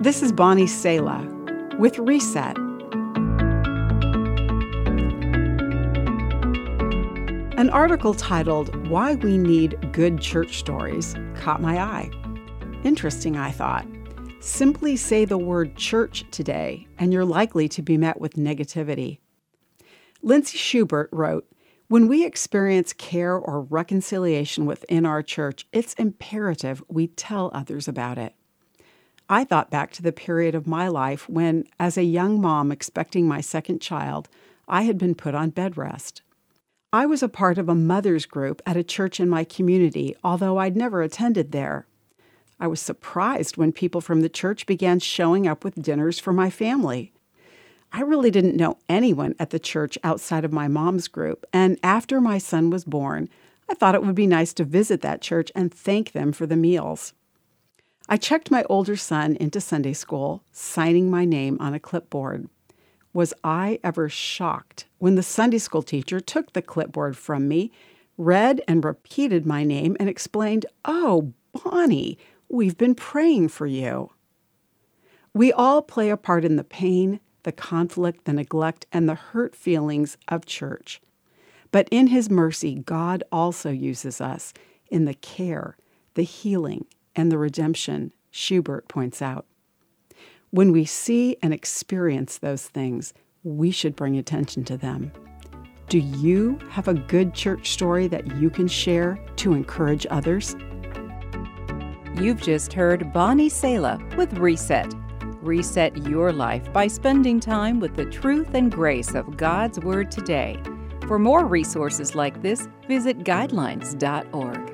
This is Bonnie Sala with Reset. An article titled Why We Need Good Church Stories caught my eye. Interesting, I thought. Simply say the word church today, and you're likely to be met with negativity. Lindsey Schubert wrote When we experience care or reconciliation within our church, it's imperative we tell others about it. I thought back to the period of my life when, as a young mom expecting my second child, I had been put on bed rest. I was a part of a mother's group at a church in my community, although I'd never attended there. I was surprised when people from the church began showing up with dinners for my family. I really didn't know anyone at the church outside of my mom's group, and after my son was born, I thought it would be nice to visit that church and thank them for the meals. I checked my older son into Sunday school, signing my name on a clipboard. Was I ever shocked when the Sunday school teacher took the clipboard from me, read and repeated my name, and explained, Oh, Bonnie, we've been praying for you. We all play a part in the pain, the conflict, the neglect, and the hurt feelings of church. But in His mercy, God also uses us in the care, the healing, and the redemption, Schubert points out. When we see and experience those things, we should bring attention to them. Do you have a good church story that you can share to encourage others? You've just heard Bonnie Sala with Reset. Reset your life by spending time with the truth and grace of God's Word today. For more resources like this, visit guidelines.org.